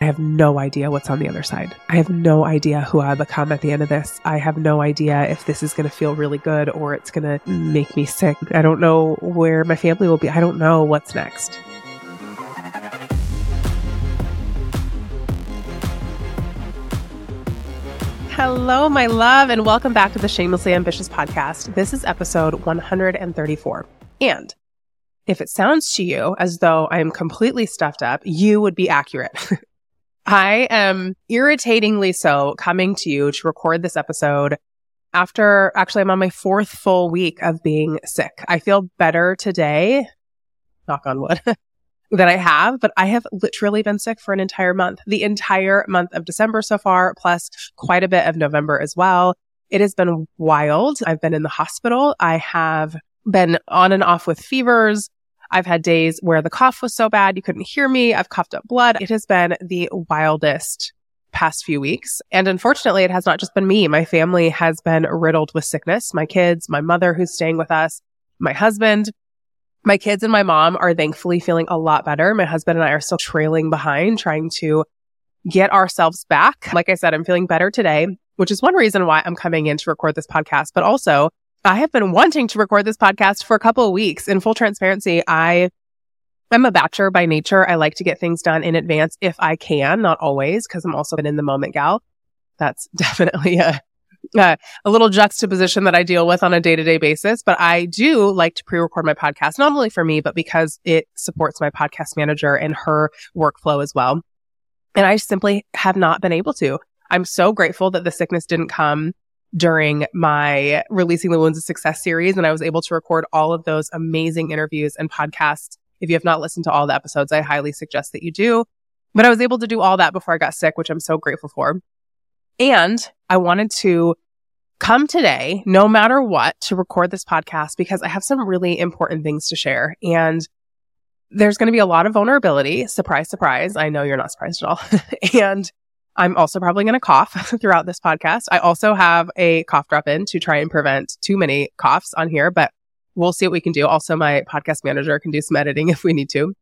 I have no idea what's on the other side. I have no idea who I become at the end of this. I have no idea if this is going to feel really good or it's going to make me sick. I don't know where my family will be. I don't know what's next. Hello, my love, and welcome back to the Shamelessly Ambitious podcast. This is episode 134. And if it sounds to you as though I'm completely stuffed up, you would be accurate. I am irritatingly so coming to you to record this episode after actually I'm on my fourth full week of being sick. I feel better today, knock on wood, than I have, but I have literally been sick for an entire month, the entire month of December so far, plus quite a bit of November as well. It has been wild. I've been in the hospital. I have been on and off with fevers. I've had days where the cough was so bad you couldn't hear me. I've coughed up blood. It has been the wildest past few weeks. And unfortunately, it has not just been me. My family has been riddled with sickness. My kids, my mother who's staying with us, my husband, my kids and my mom are thankfully feeling a lot better. My husband and I are still trailing behind trying to get ourselves back. Like I said, I'm feeling better today, which is one reason why I'm coming in to record this podcast, but also I have been wanting to record this podcast for a couple of weeks. In full transparency, I I'm a batcher by nature. I like to get things done in advance if I can, not always, because I'm also an in the moment gal. That's definitely a, a, a little juxtaposition that I deal with on a day to day basis. But I do like to pre record my podcast, not only for me, but because it supports my podcast manager and her workflow as well. And I simply have not been able to. I'm so grateful that the sickness didn't come during my releasing the wounds of success series. And I was able to record all of those amazing interviews and podcasts. If you have not listened to all the episodes, I highly suggest that you do. But I was able to do all that before I got sick, which I'm so grateful for. And I wanted to come today, no matter what, to record this podcast because I have some really important things to share. And there's going to be a lot of vulnerability. Surprise, surprise. I know you're not surprised at all. and I'm also probably going to cough throughout this podcast. I also have a cough drop in to try and prevent too many coughs on here, but we'll see what we can do. Also, my podcast manager can do some editing if we need to.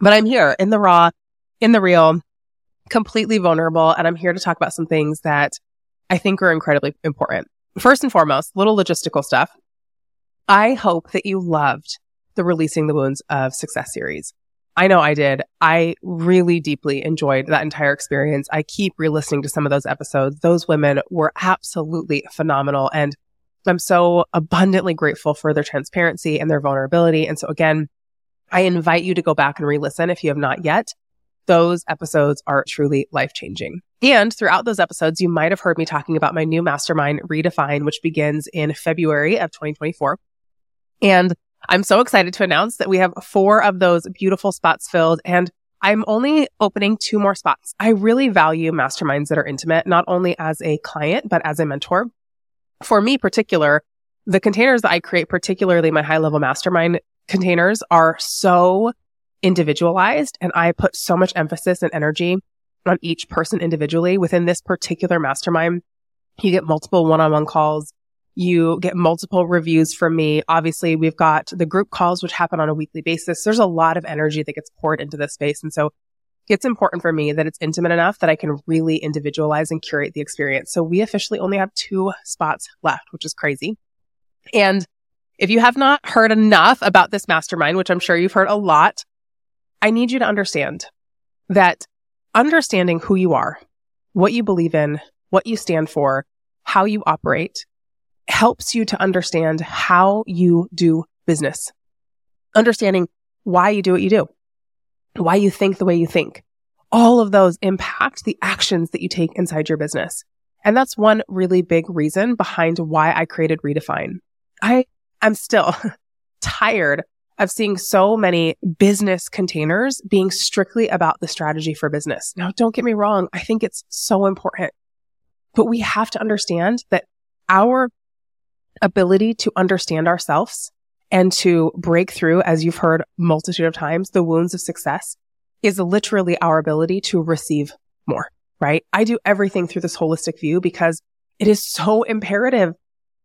But I'm here in the raw, in the real, completely vulnerable. And I'm here to talk about some things that I think are incredibly important. First and foremost, little logistical stuff. I hope that you loved the Releasing the Wounds of Success series. I know I did. I really deeply enjoyed that entire experience. I keep re-listening to some of those episodes. Those women were absolutely phenomenal. And I'm so abundantly grateful for their transparency and their vulnerability. And so again, I invite you to go back and re-listen if you have not yet. Those episodes are truly life changing. And throughout those episodes, you might have heard me talking about my new mastermind, Redefine, which begins in February of 2024. And I'm so excited to announce that we have four of those beautiful spots filled and I'm only opening two more spots. I really value masterminds that are intimate, not only as a client, but as a mentor. For me, particular, the containers that I create, particularly my high level mastermind containers are so individualized and I put so much emphasis and energy on each person individually within this particular mastermind. You get multiple one-on-one calls. You get multiple reviews from me. Obviously, we've got the group calls, which happen on a weekly basis. There's a lot of energy that gets poured into this space. And so it's important for me that it's intimate enough that I can really individualize and curate the experience. So we officially only have two spots left, which is crazy. And if you have not heard enough about this mastermind, which I'm sure you've heard a lot, I need you to understand that understanding who you are, what you believe in, what you stand for, how you operate helps you to understand how you do business, understanding why you do what you do, why you think the way you think. All of those impact the actions that you take inside your business. And that's one really big reason behind why I created Redefine. I am still tired of seeing so many business containers being strictly about the strategy for business. Now, don't get me wrong. I think it's so important, but we have to understand that our ability to understand ourselves and to break through, as you've heard multitude of times, the wounds of success is literally our ability to receive more, right? I do everything through this holistic view because it is so imperative.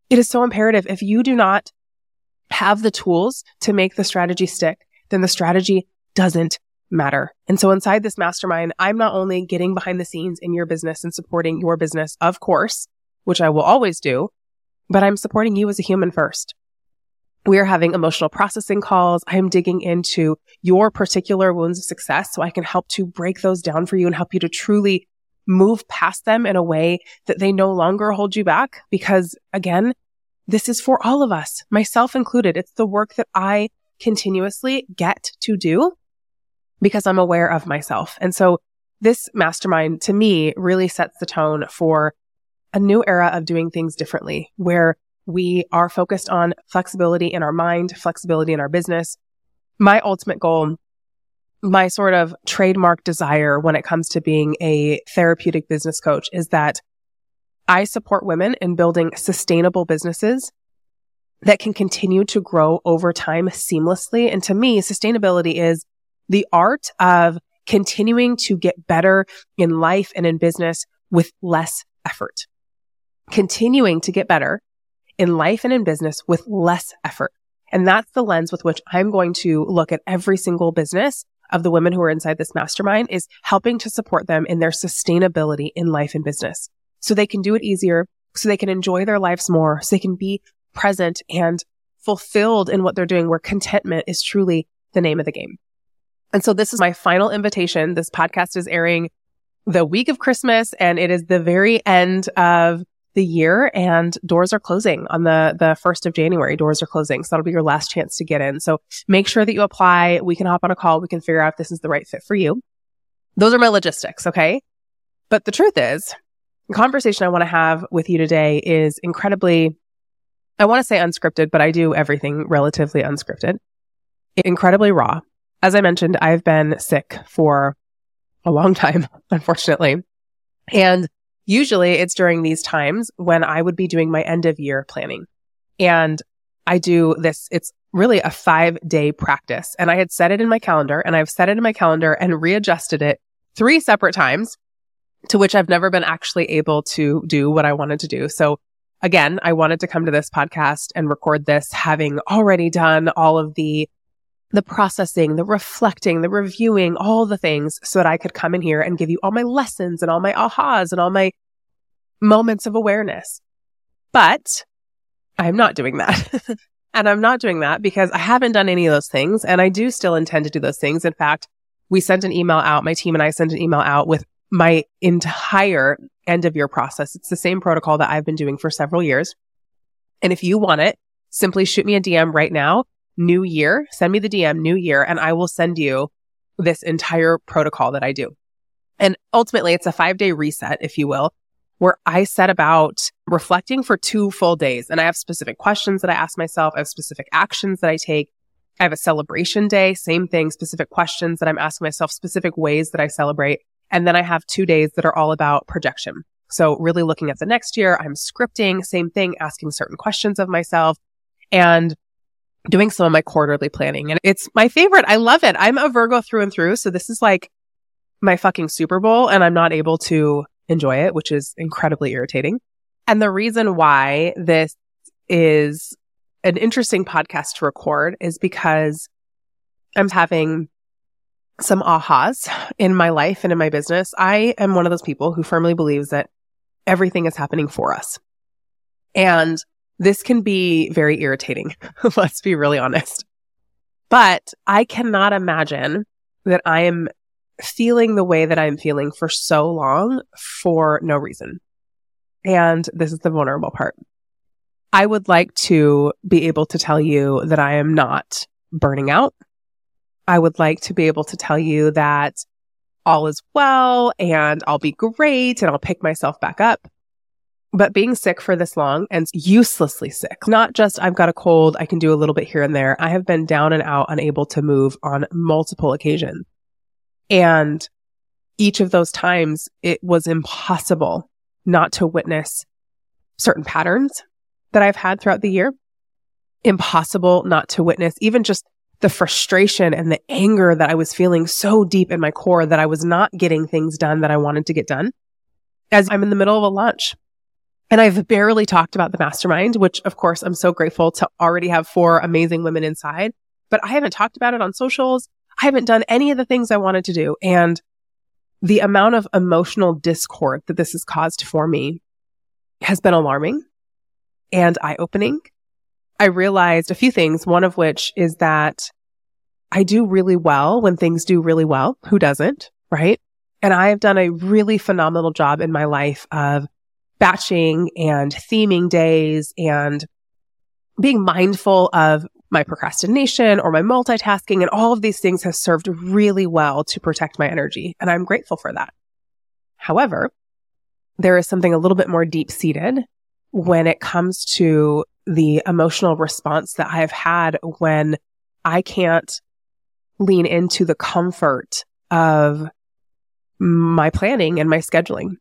It is so imperative. If you do not have the tools to make the strategy stick, then the strategy doesn't matter. And so inside this mastermind, I'm not only getting behind the scenes in your business and supporting your business, of course, which I will always do, but I'm supporting you as a human first. We are having emotional processing calls. I'm digging into your particular wounds of success so I can help to break those down for you and help you to truly move past them in a way that they no longer hold you back. Because again, this is for all of us, myself included. It's the work that I continuously get to do because I'm aware of myself. And so this mastermind to me really sets the tone for a new era of doing things differently where we are focused on flexibility in our mind, flexibility in our business. My ultimate goal, my sort of trademark desire when it comes to being a therapeutic business coach is that I support women in building sustainable businesses that can continue to grow over time seamlessly. And to me, sustainability is the art of continuing to get better in life and in business with less effort. Continuing to get better in life and in business with less effort. And that's the lens with which I'm going to look at every single business of the women who are inside this mastermind is helping to support them in their sustainability in life and business so they can do it easier, so they can enjoy their lives more, so they can be present and fulfilled in what they're doing where contentment is truly the name of the game. And so this is my final invitation. This podcast is airing the week of Christmas and it is the very end of the year and doors are closing on the, the 1st of January. Doors are closing. So that'll be your last chance to get in. So make sure that you apply. We can hop on a call. We can figure out if this is the right fit for you. Those are my logistics. Okay. But the truth is the conversation I want to have with you today is incredibly, I want to say unscripted, but I do everything relatively unscripted, incredibly raw. As I mentioned, I've been sick for a long time, unfortunately. And Usually it's during these times when I would be doing my end of year planning. And I do this, it's really a five day practice. And I had set it in my calendar and I've set it in my calendar and readjusted it three separate times to which I've never been actually able to do what I wanted to do. So again, I wanted to come to this podcast and record this having already done all of the the processing, the reflecting, the reviewing, all the things so that I could come in here and give you all my lessons and all my ahas and all my moments of awareness. But I'm not doing that. and I'm not doing that because I haven't done any of those things. And I do still intend to do those things. In fact, we sent an email out, my team and I sent an email out with my entire end of year process. It's the same protocol that I've been doing for several years. And if you want it, simply shoot me a DM right now new year, send me the DM new year and I will send you this entire protocol that I do. And ultimately it's a five day reset, if you will, where I set about reflecting for two full days. And I have specific questions that I ask myself. I have specific actions that I take. I have a celebration day, same thing, specific questions that I'm asking myself, specific ways that I celebrate. And then I have two days that are all about projection. So really looking at the next year, I'm scripting, same thing, asking certain questions of myself. And doing some of my quarterly planning and it's my favorite. I love it. I'm a Virgo through and through. So this is like my fucking Super Bowl and I'm not able to enjoy it, which is incredibly irritating. And the reason why this is an interesting podcast to record is because I'm having some ahas in my life and in my business. I am one of those people who firmly believes that everything is happening for us. And this can be very irritating. Let's be really honest. But I cannot imagine that I am feeling the way that I'm feeling for so long for no reason. And this is the vulnerable part. I would like to be able to tell you that I am not burning out. I would like to be able to tell you that all is well and I'll be great and I'll pick myself back up. But being sick for this long and uselessly sick, not just I've got a cold, I can do a little bit here and there. I have been down and out, unable to move on multiple occasions. And each of those times, it was impossible not to witness certain patterns that I've had throughout the year. Impossible not to witness even just the frustration and the anger that I was feeling so deep in my core that I was not getting things done that I wanted to get done. As I'm in the middle of a lunch and I've barely talked about the mastermind, which of course I'm so grateful to already have four amazing women inside, but I haven't talked about it on socials. I haven't done any of the things I wanted to do. And the amount of emotional discord that this has caused for me has been alarming and eye opening. I realized a few things, one of which is that I do really well when things do really well. Who doesn't? Right. And I have done a really phenomenal job in my life of batching and theming days and being mindful of my procrastination or my multitasking and all of these things have served really well to protect my energy. And I'm grateful for that. However, there is something a little bit more deep seated when it comes to the emotional response that I've had when I can't lean into the comfort of my planning and my scheduling.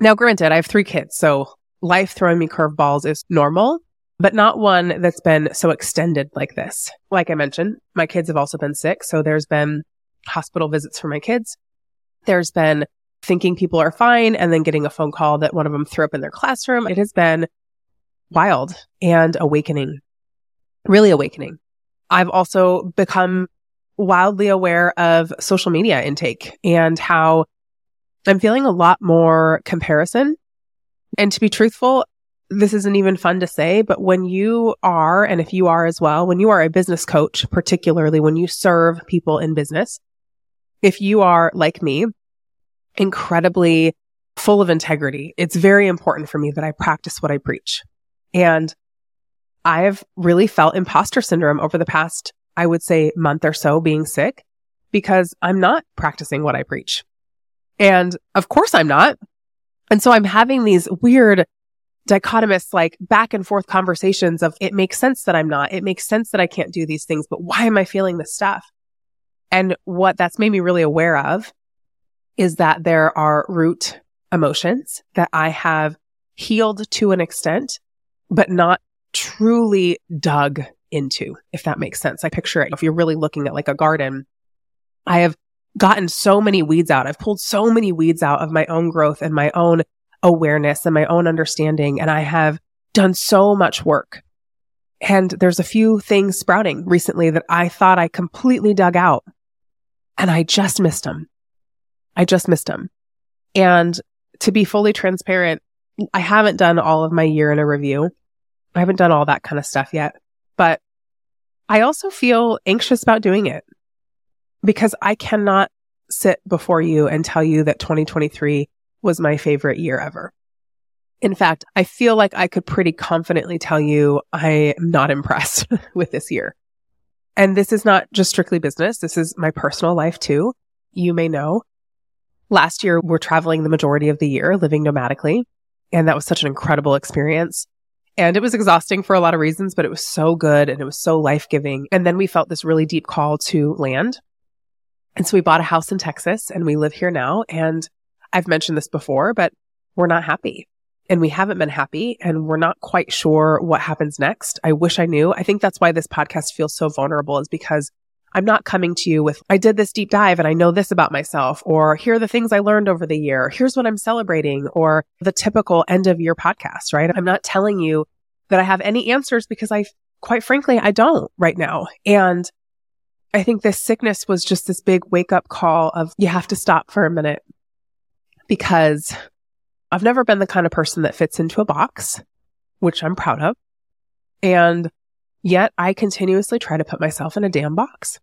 Now, granted, I have three kids, so life throwing me curveballs is normal, but not one that's been so extended like this. Like I mentioned, my kids have also been sick. So there's been hospital visits for my kids. There's been thinking people are fine and then getting a phone call that one of them threw up in their classroom. It has been wild and awakening, really awakening. I've also become wildly aware of social media intake and how I'm feeling a lot more comparison. And to be truthful, this isn't even fun to say, but when you are, and if you are as well, when you are a business coach, particularly when you serve people in business, if you are like me, incredibly full of integrity, it's very important for me that I practice what I preach. And I've really felt imposter syndrome over the past, I would say, month or so being sick because I'm not practicing what I preach. And of course I'm not. And so I'm having these weird dichotomous, like back and forth conversations of it makes sense that I'm not. It makes sense that I can't do these things, but why am I feeling this stuff? And what that's made me really aware of is that there are root emotions that I have healed to an extent, but not truly dug into, if that makes sense. I picture it. If you're really looking at like a garden, I have gotten so many weeds out. I've pulled so many weeds out of my own growth and my own awareness and my own understanding. And I have done so much work. And there's a few things sprouting recently that I thought I completely dug out and I just missed them. I just missed them. And to be fully transparent, I haven't done all of my year in a review. I haven't done all that kind of stuff yet, but I also feel anxious about doing it because I cannot sit before you and tell you that 2023 was my favorite year ever. In fact, I feel like I could pretty confidently tell you I am not impressed with this year. And this is not just strictly business. This is my personal life too. You may know last year we're traveling the majority of the year living nomadically. And that was such an incredible experience. And it was exhausting for a lot of reasons, but it was so good and it was so life giving. And then we felt this really deep call to land. And so we bought a house in Texas and we live here now. And I've mentioned this before, but we're not happy and we haven't been happy and we're not quite sure what happens next. I wish I knew. I think that's why this podcast feels so vulnerable is because I'm not coming to you with, I did this deep dive and I know this about myself, or here are the things I learned over the year. Here's what I'm celebrating, or the typical end of year podcast, right? I'm not telling you that I have any answers because I, quite frankly, I don't right now. And I think this sickness was just this big wake up call of you have to stop for a minute because I've never been the kind of person that fits into a box, which I'm proud of. And yet I continuously try to put myself in a damn box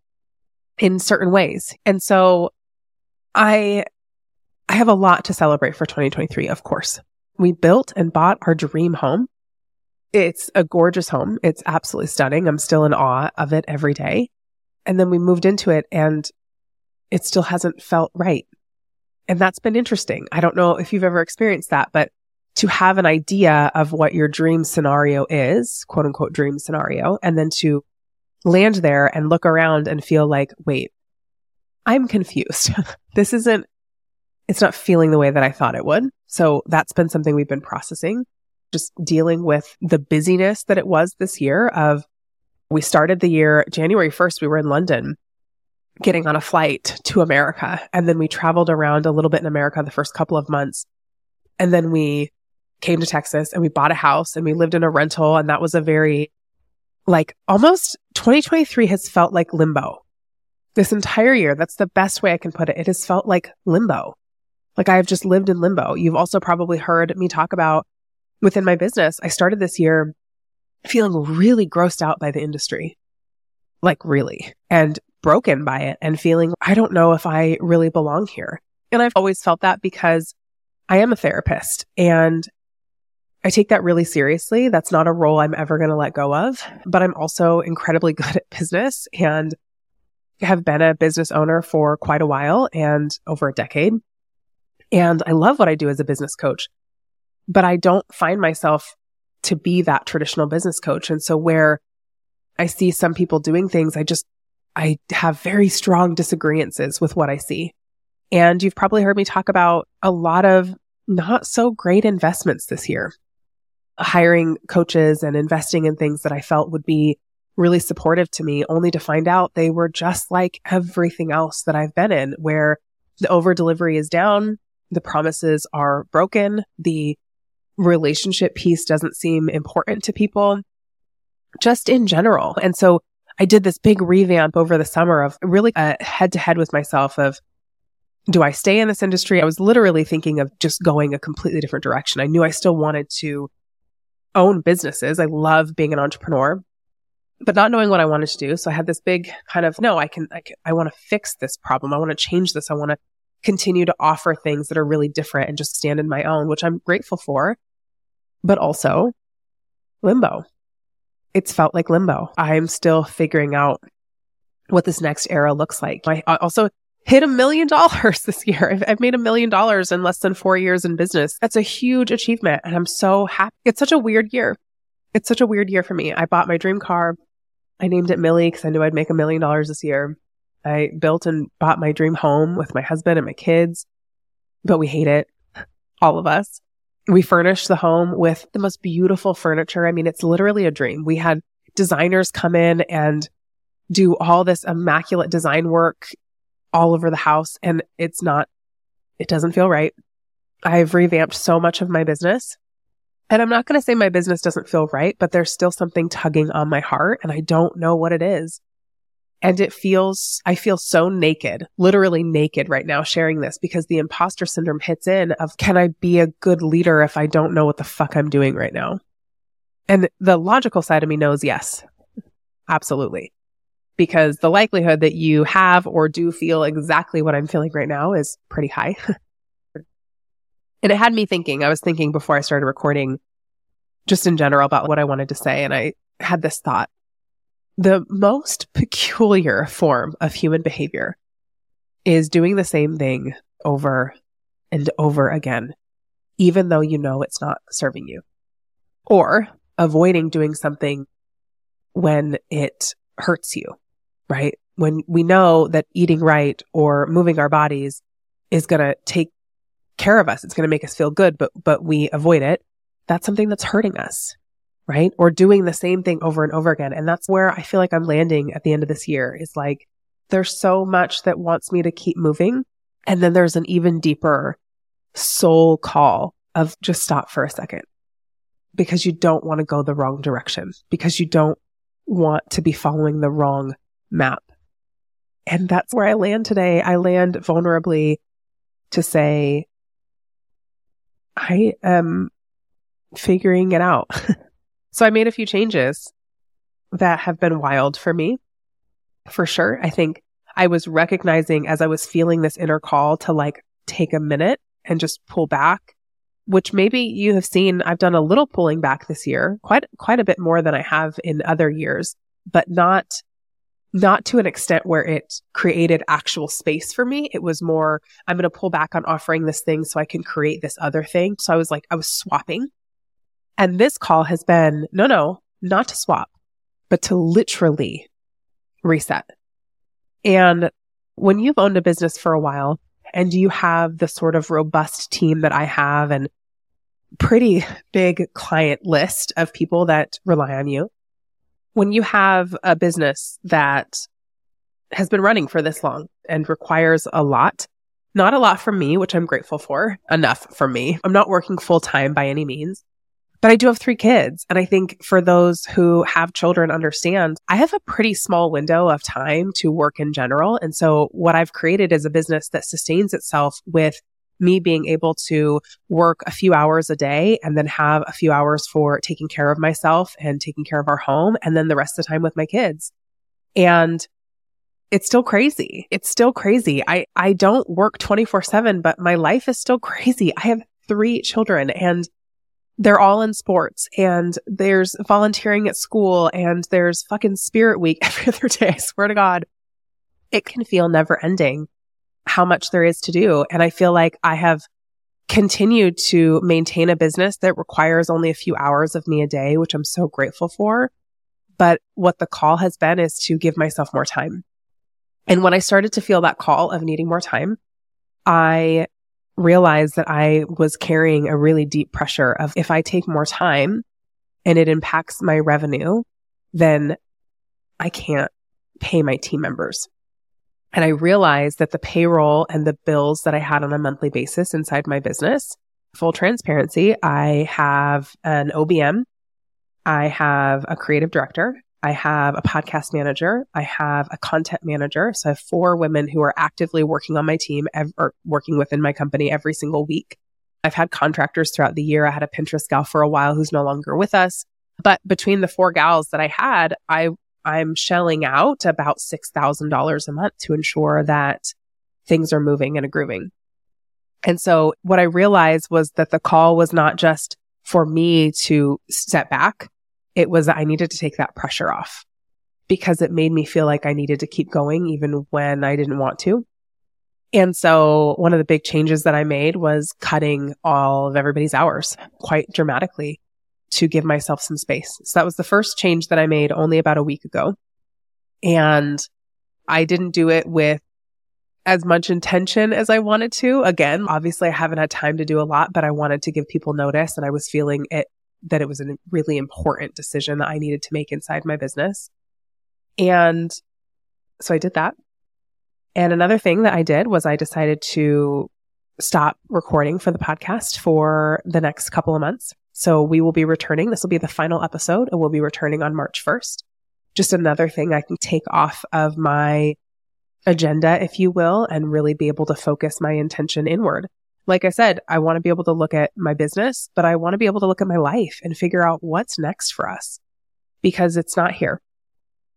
in certain ways. And so I, I have a lot to celebrate for 2023, of course. We built and bought our dream home. It's a gorgeous home. It's absolutely stunning. I'm still in awe of it every day. And then we moved into it and it still hasn't felt right. And that's been interesting. I don't know if you've ever experienced that, but to have an idea of what your dream scenario is, quote unquote dream scenario, and then to land there and look around and feel like, wait, I'm confused. this isn't, it's not feeling the way that I thought it would. So that's been something we've been processing, just dealing with the busyness that it was this year of we started the year January 1st, we were in London getting on a flight to America. And then we traveled around a little bit in America the first couple of months. And then we came to Texas and we bought a house and we lived in a rental. And that was a very, like, almost 2023 has felt like limbo. this entire year, that's the best way I can put it. It has felt like limbo. Like I have just lived in limbo. You've also probably heard me talk about within my business. I started this year feeling really grossed out by the industry, like really, and broken by it and feeling, I don't know if I really belong here. And I've always felt that because I am a therapist and I take that really seriously. That's not a role I'm ever going to let go of, but I'm also incredibly good at business and have been a business owner for quite a while and over a decade. And I love what I do as a business coach, but I don't find myself to be that traditional business coach. And so where I see some people doing things, I just, I have very strong disagreements with what I see. And you've probably heard me talk about a lot of not so great investments this year, hiring coaches and investing in things that I felt would be really supportive to me, only to find out they were just like everything else that I've been in, where the over delivery is down, the promises are broken, the relationship piece doesn't seem important to people, just in general. And so I did this big revamp over the summer of really head to head with myself of, do I stay in this industry? I was literally thinking of just going a completely different direction. I knew I still wanted to own businesses. I love being an entrepreneur, but not knowing what I wanted to do. So I had this big kind of, no, I can, I, I want to fix this problem. I want to change this. I want to continue to offer things that are really different and just stand in my own, which I'm grateful for, but also limbo. It's felt like limbo. I'm still figuring out what this next era looks like. I also hit a million dollars this year. I've, made a million dollars in less than four years in business. That's a huge achievement. And I'm so happy. It's such a weird year. It's such a weird year for me. I bought my dream car. I named it Millie because I knew I'd make a million dollars this year. I built and bought my dream home with my husband and my kids, but we hate it. All of us. We furnished the home with the most beautiful furniture. I mean, it's literally a dream. We had designers come in and do all this immaculate design work all over the house and it's not, it doesn't feel right. I've revamped so much of my business. And I'm not going to say my business doesn't feel right, but there's still something tugging on my heart and I don't know what it is. And it feels, I feel so naked, literally naked right now sharing this because the imposter syndrome hits in of can I be a good leader if I don't know what the fuck I'm doing right now? And the logical side of me knows yes, absolutely. Because the likelihood that you have or do feel exactly what I'm feeling right now is pretty high. And it had me thinking, I was thinking before I started recording just in general about what I wanted to say. And I had this thought. The most peculiar form of human behavior is doing the same thing over and over again, even though you know it's not serving you, or avoiding doing something when it hurts you, right? When we know that eating right or moving our bodies is going to take care of us. It's going to make us feel good, but, but we avoid it. That's something that's hurting us, right? Or doing the same thing over and over again. And that's where I feel like I'm landing at the end of this year is like, there's so much that wants me to keep moving. And then there's an even deeper soul call of just stop for a second because you don't want to go the wrong direction, because you don't want to be following the wrong map. And that's where I land today. I land vulnerably to say, I am figuring it out. so I made a few changes that have been wild for me. For sure. I think I was recognizing as I was feeling this inner call to like take a minute and just pull back, which maybe you have seen I've done a little pulling back this year, quite quite a bit more than I have in other years, but not not to an extent where it created actual space for me. It was more, I'm going to pull back on offering this thing so I can create this other thing. So I was like, I was swapping. And this call has been, no, no, not to swap, but to literally reset. And when you've owned a business for a while and you have the sort of robust team that I have and pretty big client list of people that rely on you, when you have a business that has been running for this long and requires a lot, not a lot from me, which I'm grateful for, enough from me. I'm not working full time by any means, But I do have three kids. And I think for those who have children understand, I have a pretty small window of time to work in general. And so what I've created is a business that sustains itself with me being able to work a few hours a day and then have a few hours for taking care of myself and taking care of our home and then the rest of the time with my kids. And it's still crazy. It's still crazy. I, I don't work 24 seven, but my life is still crazy. I have three children and they're all in sports and there's volunteering at school and there's fucking spirit week every other day. I swear to God, it can feel never ending how much there is to do. And I feel like I have continued to maintain a business that requires only a few hours of me a day, which I'm so grateful for. But what the call has been is to give myself more time. And when I started to feel that call of needing more time, I realized that I was carrying a really deep pressure of if I take more time and it impacts my revenue, then I can't pay my team members. And I realized that the payroll and the bills that I had on a monthly basis inside my business, full transparency, I have an OBM, I have a creative director, I have a podcast manager. I have a content manager. So I have four women who are actively working on my team ev- or working within my company every single week. I've had contractors throughout the year. I had a Pinterest gal for a while who's no longer with us. But between the four gals that I had, I, I'm shelling out about $6,000 a month to ensure that things are moving and grooving. And so what I realized was that the call was not just for me to step back it was that I needed to take that pressure off because it made me feel like I needed to keep going even when I didn't want to. And so one of the big changes that I made was cutting all of everybody's hours quite dramatically to give myself some space. So that was the first change that I made only about a week ago. And I didn't do it with as much intention as I wanted to. Again, obviously I haven't had time to do a lot, but I wanted to give people notice and I was feeling it that it was a really important decision that I needed to make inside my business. And so I did that. And another thing that I did was I decided to stop recording for the podcast for the next couple of months. So we will be returning. This will be the final episode and we'll be returning on March 1st. Just another thing I can take off of my agenda, if you will, and really be able to focus my intention inward like I said, I want to be able to look at my business, but I want to be able to look at my life and figure out what's next for us because it's not here.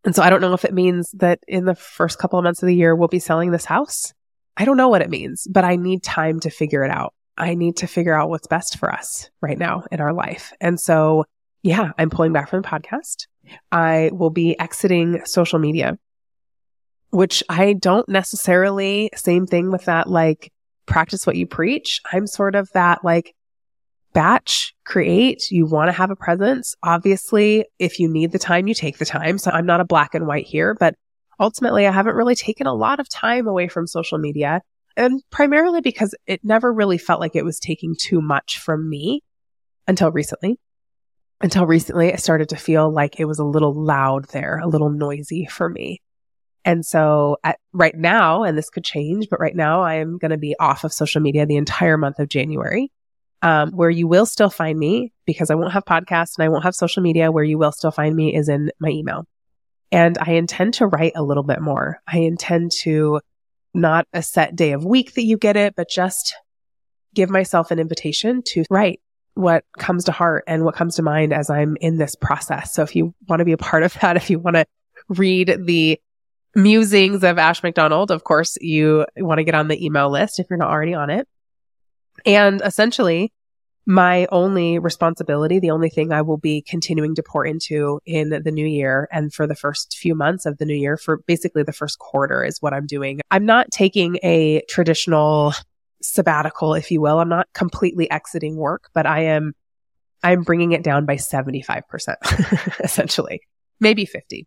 And so I don't know if it means that in the first couple of months of the year, we'll be selling this house. I don't know what it means, but I need time to figure it out. I need to figure out what's best for us right now in our life. And so, yeah, I'm pulling back from the podcast. I will be exiting social media, which I don't necessarily, same thing with that, like practice what you preach. I'm sort of that like batch create. You want to have a presence. Obviously, if you need the time, you take the time. So I'm not a black and white here, but ultimately I haven't really taken a lot of time away from social media and primarily because it never really felt like it was taking too much from me until recently. Until recently, I started to feel like it was a little loud there, a little noisy for me. And so at, right now, and this could change, but right now I am going to be off of social media the entire month of January. Um, where you will still find me because I won't have podcasts and I won't have social media. Where you will still find me is in my email. And I intend to write a little bit more. I intend to not a set day of week that you get it, but just give myself an invitation to write what comes to heart and what comes to mind as I'm in this process. So if you want to be a part of that, if you want to read the musings of Ash McDonald, of course, you want to get on the email list if you're not already on it. And essentially, my only responsibility, the only thing I will be continuing to pour into in the new year and for the first few months of the new year, for basically the first quarter, is what I'm doing. I'm not taking a traditional sabbatical, if you will. I'm not completely exiting work, but I am, I'm bringing it down by 75%, essentially, maybe 50.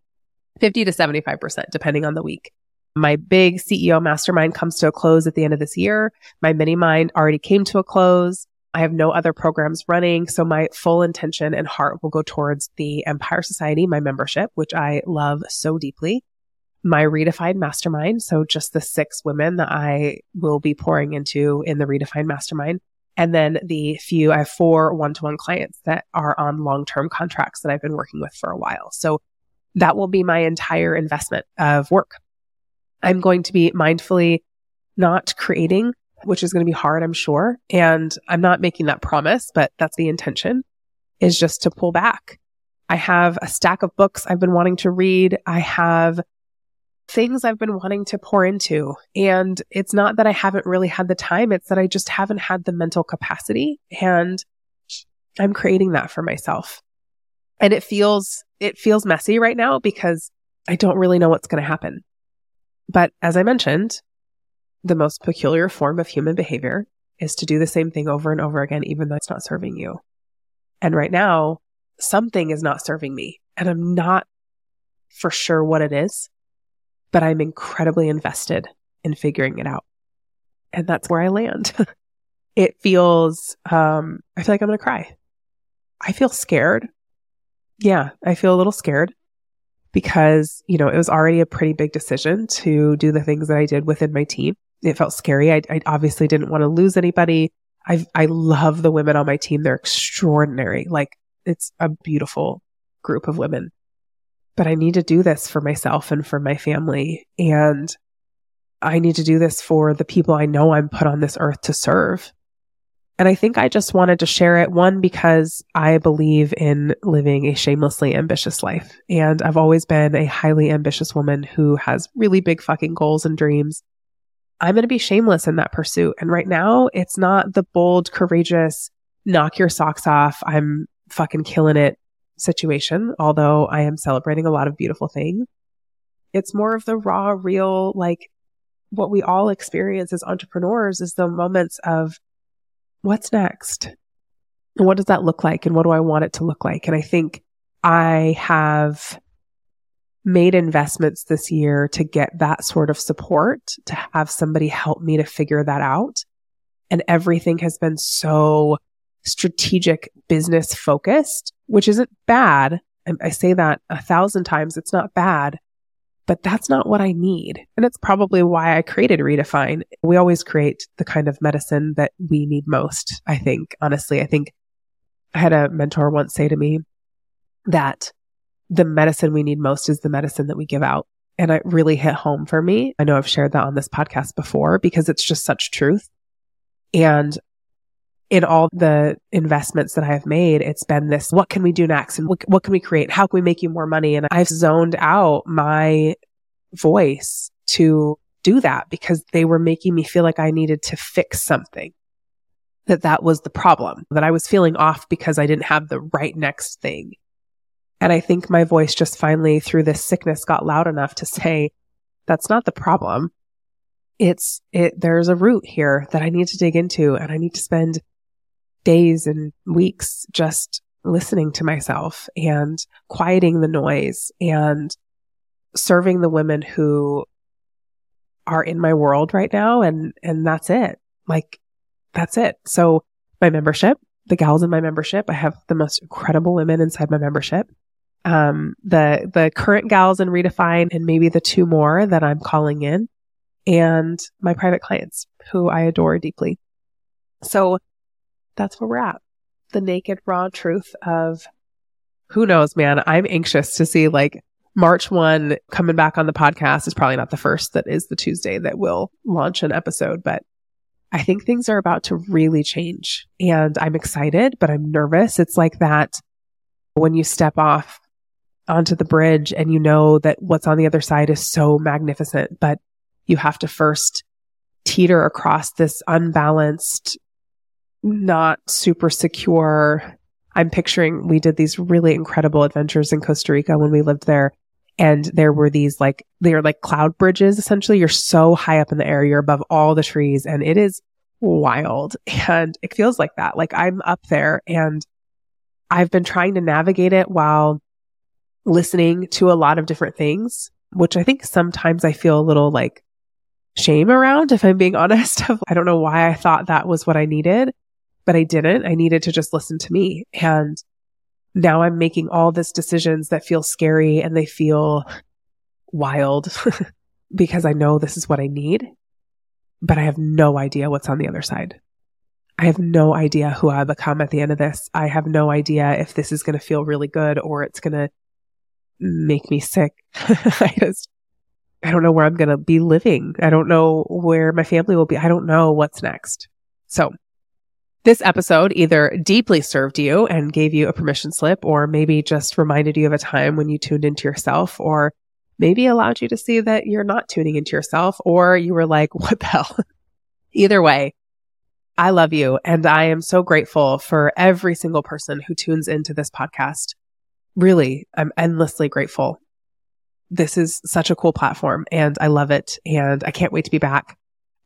50 to 75%, depending on the week. My big CEO mastermind comes to a close at the end of this year. My mini mind already came to a close. I have no other programs running. So my full intention and heart will go towards the Empire Society, my membership, which I love so deeply. My redefined mastermind. So just the six women that I will be pouring into in the redefined mastermind And then the few, I have four one to one clients that are on long term contracts that I've been working with for a while. So that will be my entire investment of work. I'm going to be mindfully not creating, which is going to be hard, I'm sure. And I'm not making that promise, but that's the intention is just to pull back. I have a stack of books I've been wanting to read. I have things I've been wanting to pour into. And it's not that I haven't really had the time. It's that I just haven't had the mental capacity and I'm creating that for myself. And it feels, it feels messy right now because I don't really know what's going to happen. But as I mentioned, the most peculiar form of human behavior is to do the same thing over and over again, even though it's not serving you. And right now, something is not serving me and I'm not for sure what it is, but I'm incredibly invested in figuring it out. And that's where I land. it feels, um, I feel like I'm going to cry. I feel scared. Yeah, I feel a little scared because, you know, it was already a pretty big decision to do the things that I did within my team. It felt scary. I, I obviously didn't want to lose anybody. I I love the women on my team. They're extraordinary. Like it's a beautiful group of women. But I need to do this for myself and for my family and I need to do this for the people I know I'm put on this earth to serve. And I think I just wanted to share it one because I believe in living a shamelessly ambitious life. And I've always been a highly ambitious woman who has really big fucking goals and dreams. I'm going to be shameless in that pursuit. And right now, it's not the bold, courageous, knock your socks off. I'm fucking killing it situation, although I am celebrating a lot of beautiful things. It's more of the raw, real, like what we all experience as entrepreneurs is the moments of what's next? And what does that look like? And what do I want it to look like? And I think I have made investments this year to get that sort of support, to have somebody help me to figure that out. And everything has been so strategic business focused, which isn't bad. I say that a thousand times. It's not bad, but that's not what I need. And it's probably why I created Redefine. We always create the kind of medicine that we need most. I think, honestly, I think I had a mentor once say to me that the medicine we need most is the medicine that we give out. And it really hit home for me. I know I've shared that on this podcast before because it's just such truth. And in all the investments that I've made, it's been this, what can we do next? And what, what can we create? How can we make you more money? And I've zoned out my voice to do that because they were making me feel like I needed to fix something. That that was the problem, that I was feeling off because I didn't have the right next thing. And I think my voice just finally through this sickness got loud enough to say, that's not the problem. It's it, there's a root here that I need to dig into and I need to spend days and weeks just listening to myself and quieting the noise and serving the women who are in my world right now. And and that's it. Like that's it. So my membership the gals in my membership i have the most incredible women inside my membership. Um, the the current gals in Redefine and maybe the two more that I'm calling in, and my private clients who I adore deeply. So that's where we're at. The naked raw truth of who knows, man. I'm anxious to see like March 1 coming back on the podcast is probably not the first that is the Tuesday that will launch an episode, but I think things are about to really change and I'm excited, but I'm nervous. It's like that when you step off onto the bridge and you know that what's on the other side is so magnificent, but you have to first teeter across this unbalanced, not super secure. I'm picturing we did these really incredible adventures in Costa Rica when we lived there. And there were these like, they are like cloud bridges essentially. You're so high up in the air, you're above all the trees, and it is wild. And it feels like that. Like I'm up there and I've been trying to navigate it while listening to a lot of different things, which I think sometimes I feel a little like shame around, if I'm being honest. I don't know why I thought that was what I needed, but I didn't. I needed to just listen to me. And now I'm making all these decisions that feel scary and they feel wild because I know this is what I need, but I have no idea what's on the other side. I have no idea who I become at the end of this. I have no idea if this is going to feel really good or it's going to make me sick. I just, I don't know where I'm going to be living. I don't know where my family will be. I don't know what's next. So this episode either deeply served you and gave you a permission slip, or maybe just reminded you of a time when you tuned into yourself, or maybe allowed you to see that you're not tuning into yourself, or you were like, what the hell? Either way, I love you. And I am so grateful for every single person who tunes into this podcast. Really, I'm endlessly grateful. This is such a cool platform and I love it. And I can't wait to be back.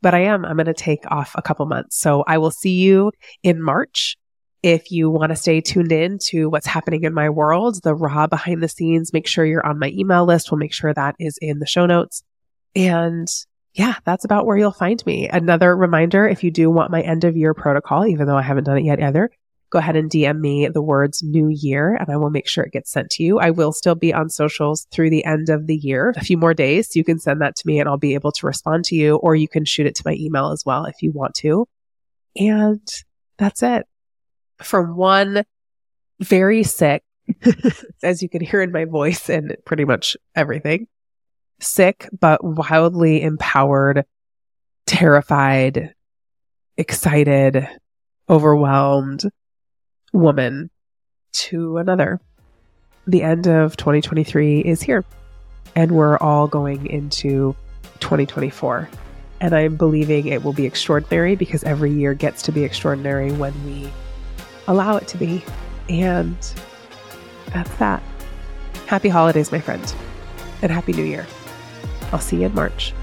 But I am, I'm going to take off a couple months. So I will see you in March. If you want to stay tuned in to what's happening in my world, the raw behind the scenes, make sure you're on my email list. We'll make sure that is in the show notes. And yeah, that's about where you'll find me. Another reminder if you do want my end of year protocol, even though I haven't done it yet either, go ahead and DM me the words new year and I will make sure it gets sent to you. I will still be on socials through the end of the year, a few more days. So you can send that to me and I'll be able to respond to you, or you can shoot it to my email as well if you want to. And that's it. From one very sick, as you can hear in my voice and pretty much everything, sick, but wildly empowered, terrified, excited, overwhelmed woman to another. The end of 2023 is here, and we're all going into 2024. And I'm believing it will be extraordinary because every year gets to be extraordinary when we allow it to be. And that's that. Happy holidays, my friend, and Happy New Year. I'll see you in March.